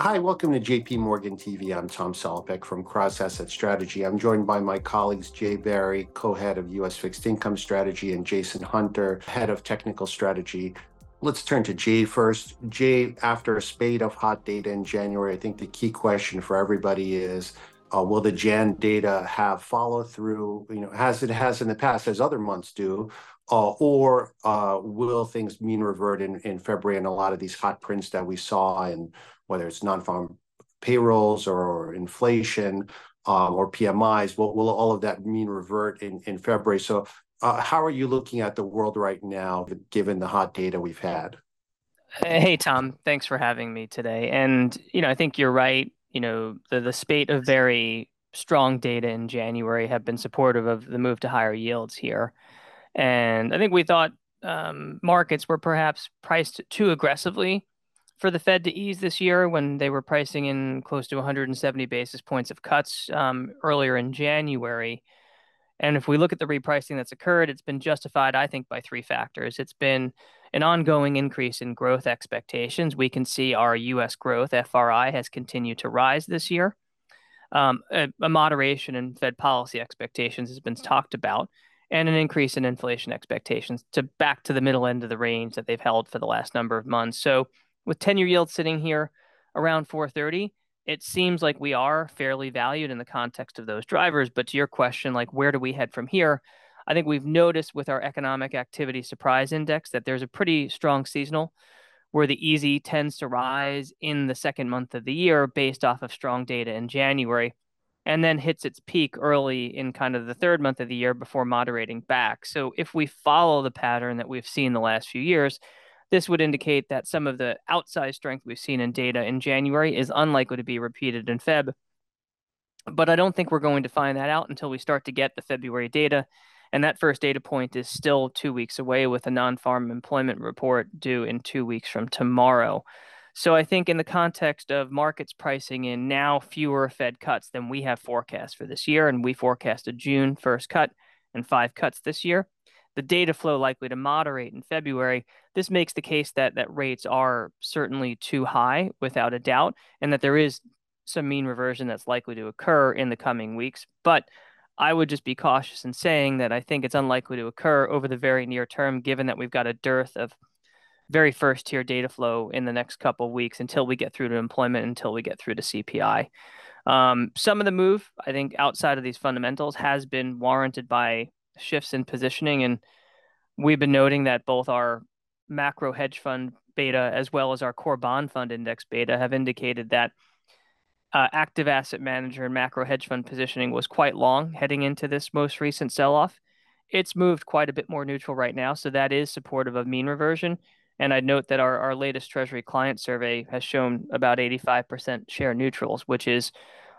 Hi, welcome to JP Morgan TV. I'm Tom Salopek from Cross Asset Strategy. I'm joined by my colleagues Jay Barry, co-head of U.S. Fixed Income Strategy, and Jason Hunter, head of Technical Strategy. Let's turn to Jay first. Jay, after a spate of hot data in January, I think the key question for everybody is, uh, will the Jan data have follow-through, you know, as it has in the past, as other months do, uh, or uh, will things mean revert in February, and a lot of these hot prints that we saw in whether it's non-farm payrolls or inflation, um, or PMIs, what will all of that mean revert in February? So, uh, how are you looking at the world right now, given the hot data we've had? Hey, Tom. Thanks for having me today. And, you know, I think you're right. You know, the spate of very strong data in January have been supportive of the move to higher yields here. And I think we thought um, markets were perhaps priced too aggressively for the Fed to ease this year when they were pricing in close to 170 basis points of cuts um, earlier in January. And if we look at the repricing that's occurred, it's been justified, I think, by three factors. It's been an ongoing increase in growth expectations. We can see our U.S. growth, FRI, has continued to rise this year. Um, a moderation in Fed policy expectations has been talked about, and an increase in inflation expectations to back to the middle end of the range that they've held for the last number of months. So with 10-year yields sitting here around 4.30, it seems like we are fairly valued in the context of those drivers. But to your question, like, where do we head from here? I think we've noticed with our Economic Activity Surprise Index that there's a pretty strong seasonal, where the EASI tends to rise in the second month of the year based off of strong data in January, and then hits its peak early in kind of the third month of the year before moderating back. So if we follow the pattern that we've seen the last few years, this would indicate that some of the outsized strength we've seen in data in January is unlikely to be repeated in Feb. But I don't think we're going to find that out until we start to get the February data, and that first data point is still two weeks away, with a non-farm employment report due in two weeks from tomorrow. So I think in the context of markets pricing in now fewer Fed cuts than we have forecast for this year, and we forecast a June first cut and five cuts this year, the data flow likely to moderate in February. This makes the case that that rates are certainly too high, without a doubt, and that there is some mean reversion that's likely to occur in the coming weeks. But I would just be cautious in saying that I think it's unlikely to occur over the very near term, given that we've got a dearth of very first-tier data flow in the next couple of weeks until we get through to employment, until we get through to CPI. Um, some of the move, I think, outside of these fundamentals, has been warranted by shifts in positioning, and we've been noting that both our macro hedge fund beta, as well as our core bond fund index beta, have indicated that uh, active asset manager and macro hedge fund positioning was quite long heading into this most recent sell-off. It's moved quite a bit more neutral right now, so that is supportive of mean reversion. And I'd note that our latest Treasury client survey has shown about 85% share neutrals, which is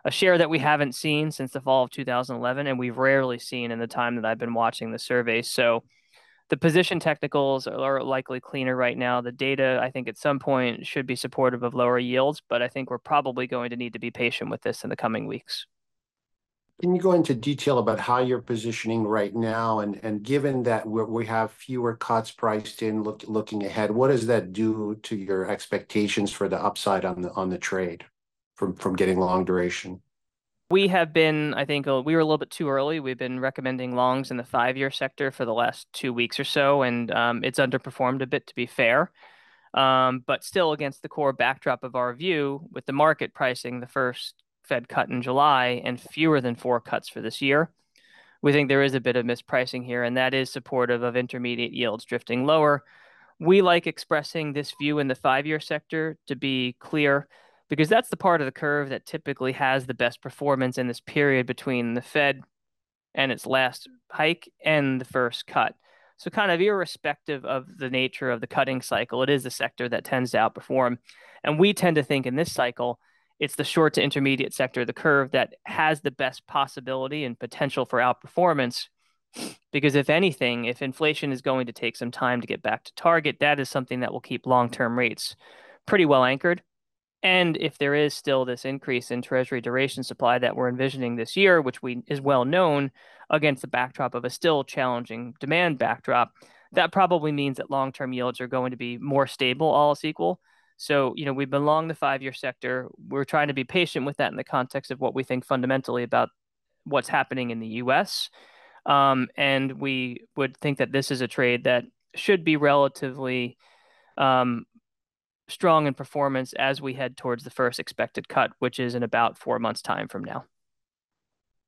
a share that we haven't seen since the fall of 2011, and we've rarely seen in the time that I've been watching the survey. So the position technicals are likely cleaner right now. The data, I think, at some point, should be supportive of lower yields, but I think we're probably going to need to be patient with this in the coming weeks. Can you go into detail about how you're positioning right now? And given that we have fewer cuts priced in, looking ahead, what does that do to your expectations for the upside on the, on the trade from from getting long duration? We have been, I think, we were a little bit too early. We've been recommending longs in the five-year sector for the last two weeks or so, and um, it's underperformed a bit, to be fair. Um, but still, against the core backdrop of our view, with the market pricing the first Fed cut in July and fewer than four cuts for this year, we think there is a bit of mispricing here, and that is supportive of intermediate yields drifting lower. We like expressing this view in the five-year sector to be clear, because that's the part of the curve that typically has the best performance in this period between the Fed and its last hike and the first cut. So kind of irrespective of the nature of the cutting cycle, it is the sector that tends to outperform. And we tend to think in this cycle, it's the short to intermediate sector of the curve that has the best possibility and potential for outperformance. Because if anything, if inflation is going to take some time to get back to target, that is something that will keep long-term rates pretty well anchored. And if there is still this increase in Treasury duration supply that we're envisioning this year, which we is well known against the backdrop of a still challenging demand backdrop, that probably means that long-term yields are going to be more stable, all else equal. So, you know, we've been long the five-year sector. We're trying to be patient with that in the context of what we think fundamentally about what's happening in the U.S. Um, and we would think that this is a trade that should be relatively um, strong in performance as we head towards the first expected cut, which is in about four months' time from now.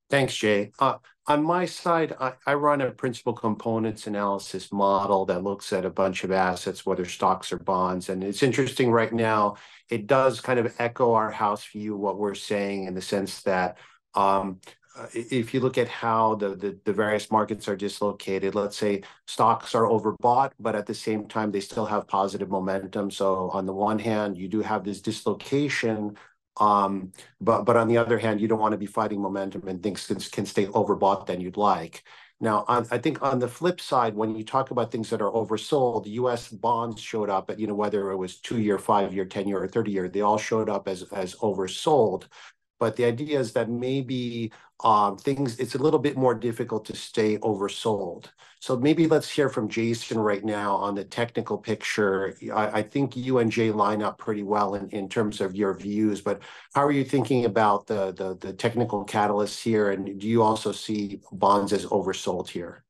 Thanks, Jay. Uh, on my side, I, I, run a principal components analysis model that looks at a bunch of assets, whether stocks or bonds. And it's interesting right now, it does kind of echo our house view, what we're saying in the sense that um, uh, if you look at how the, the, the various markets are dislocated, let's say stocks are overbought, but at the same time, they still have positive momentum. So on the one hand, you do have this dislocation um, but but on the other hand, you don't want to be fighting momentum and things can, can stay overbought than you'd like. Now, on, I think on the flip side, when you talk about things that are oversold, U.S. bonds showed up at you know whether it was two year, five year, ten year, or thirty year, they all showed up as as oversold. But the idea is that maybe um, things, it's a little bit more difficult to stay oversold. So maybe let's hear from Jason right now on the technical picture. I, I think you and Jay line up pretty well in, in terms of your views, but how are you thinking about the, the, the technical catalysts here? And do you also see bonds as oversold here?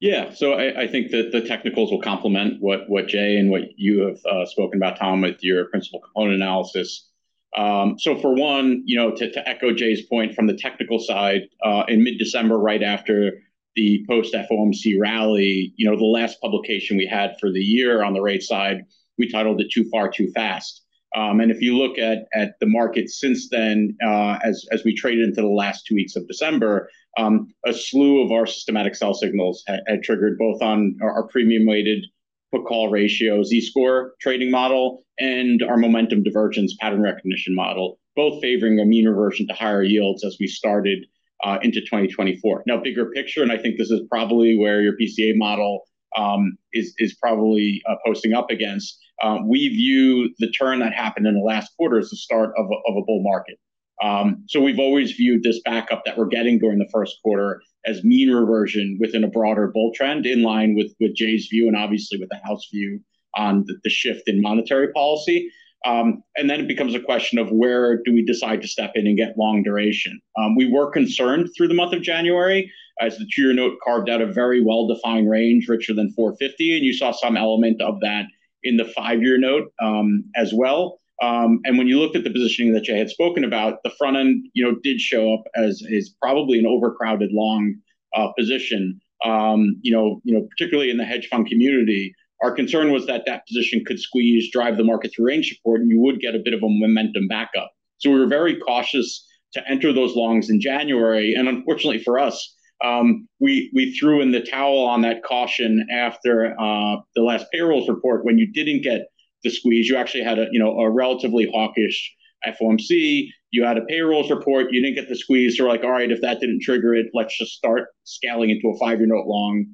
Yeah, so I, I, think that the technicals will complement what what Jay and what you have uh, spoken about, Tom, with your principal component analysis. Um, so for one, you know, to, to echo Jay's point from the technical side, uh, in mid-December, right after the post-FOMC rally, you know, the last publication we had for the year on the rate side, we titled it "Too Far, Too Fast." Um, and if you look at at the market since then, uh, as as we traded into the last two weeks of December, um, a slew of our systematic sell signals had, had triggered both on our, our premium weighted put call ratio Z-score trading model and our momentum divergence pattern recognition model, both favoring a mean reversion to higher yields as we started uh, into 2024. Now, bigger picture, and I think this is probably where your PCA model um, is is probably uh, posting up against. Um, we view the turn that happened in the last quarter as the start of a, of a bull market. Um, so we've always viewed this backup that we're getting during the first quarter as mean reversion within a broader bull trend, in line with with Jay's view and obviously with the House view on the, the shift in monetary policy. Um, and then it becomes a question of where do we decide to step in and get long duration. Um, we were concerned through the month of January as the two-year note carved out a very well-defined range, richer than 450, and you saw some element of that in the five-year note um, as well. Um, and when you looked at the positioning that Jay had spoken about, the front end, you know, did show up as is probably an overcrowded long uh, position. Um, you know, you know, particularly in the hedge fund community, our concern was that that position could squeeze, drive the market through range support, and you would get a bit of a momentum backup. So we were very cautious to enter those longs in January, and unfortunately for us, um, we we threw in the towel on that caution after uh, the last payrolls report when you didn't get the squeeze. You actually had a you know a relatively hawkish FOMC. You had a payrolls report. You didn't get the squeeze. So we're like, all right, if that didn't trigger it, let's just start scaling into a five-year note long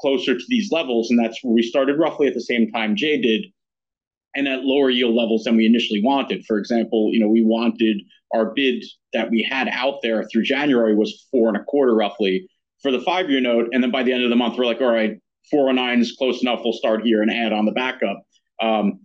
closer to these levels. And that's where we started roughly at the same time Jay did, and at lower yield levels than we initially wanted. For example, you know, we wanted our bid that we had out there through January was four and a quarter roughly for the five-year note. And then by the end of the month, we're like, all right, 409 is close enough. We'll start here and add on the backup. Um,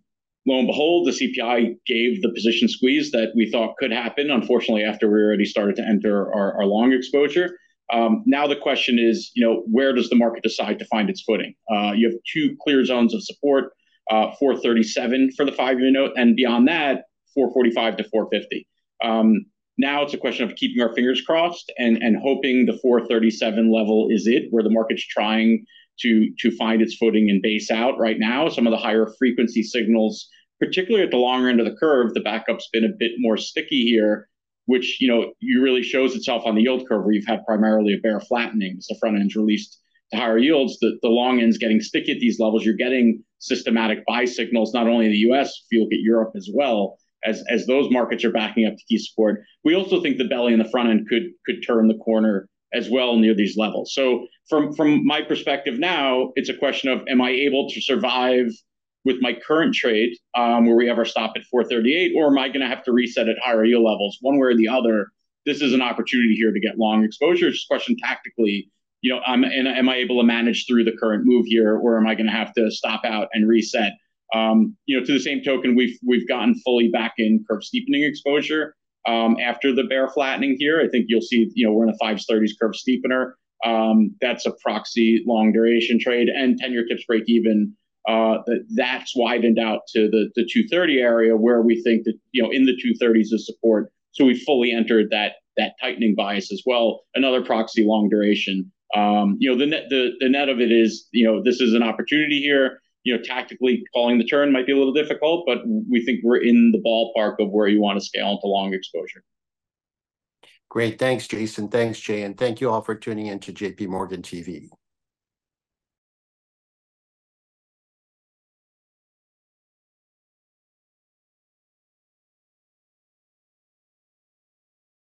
lo and behold, the CPI gave the position squeeze that we thought could happen. Unfortunately, after we already started to enter our, our long exposure. Um, now the question is, you know, where does the market decide to find its footing? Uh, you have two clear zones of support, uh, 437 for the five-year note, and beyond that, 445 to 450. Um, now it's a question of keeping our fingers crossed and, and hoping the 437 level is it, where the market's trying to to find its footing and base out right now. Some of the higher frequency signals, particularly at the longer end of the curve, the backup's been a bit more sticky here, which you know you really shows itself on the yield curve where you've had primarily a bear flattening as the front end's released to higher yields. The, the long end's getting sticky at these levels. You're getting systematic buy signals, not only in the US, if you look at Europe as well. As, as those markets are backing up to key support, we also think the belly in the front end could could turn the corner as well near these levels. So from from my perspective now, it's a question of am I able to survive with my current trade um, where we have our stop at 438, or am I going to have to reset at higher yield levels? One way or the other, this is an opportunity here to get long exposure. It's just question tactically, you know, i'm and am I able to manage through the current move here, or am I going to have to stop out and reset Um, you know, to the same token, we've we've gotten fully back in curve steepening exposure um, after the bear flattening here. I think you'll see, you know, we're in a fives thirties curve steepener. Um, that's a proxy long duration trade, and ten year TIPS break even. Uh, that's widened out to the the 230 area where we think that you know in the 230s is support. So we fully entered that that tightening bias as well. Another proxy long duration. Um, you know, the net the the net of it is, you know, this is an opportunity here you know, tactically calling the turn might be a little difficult, but we think we're in the ballpark of where you want to scale into long exposure. Great. Thanks, Jason. Thanks, Jay. And thank you all for tuning in to JP Morgan TV.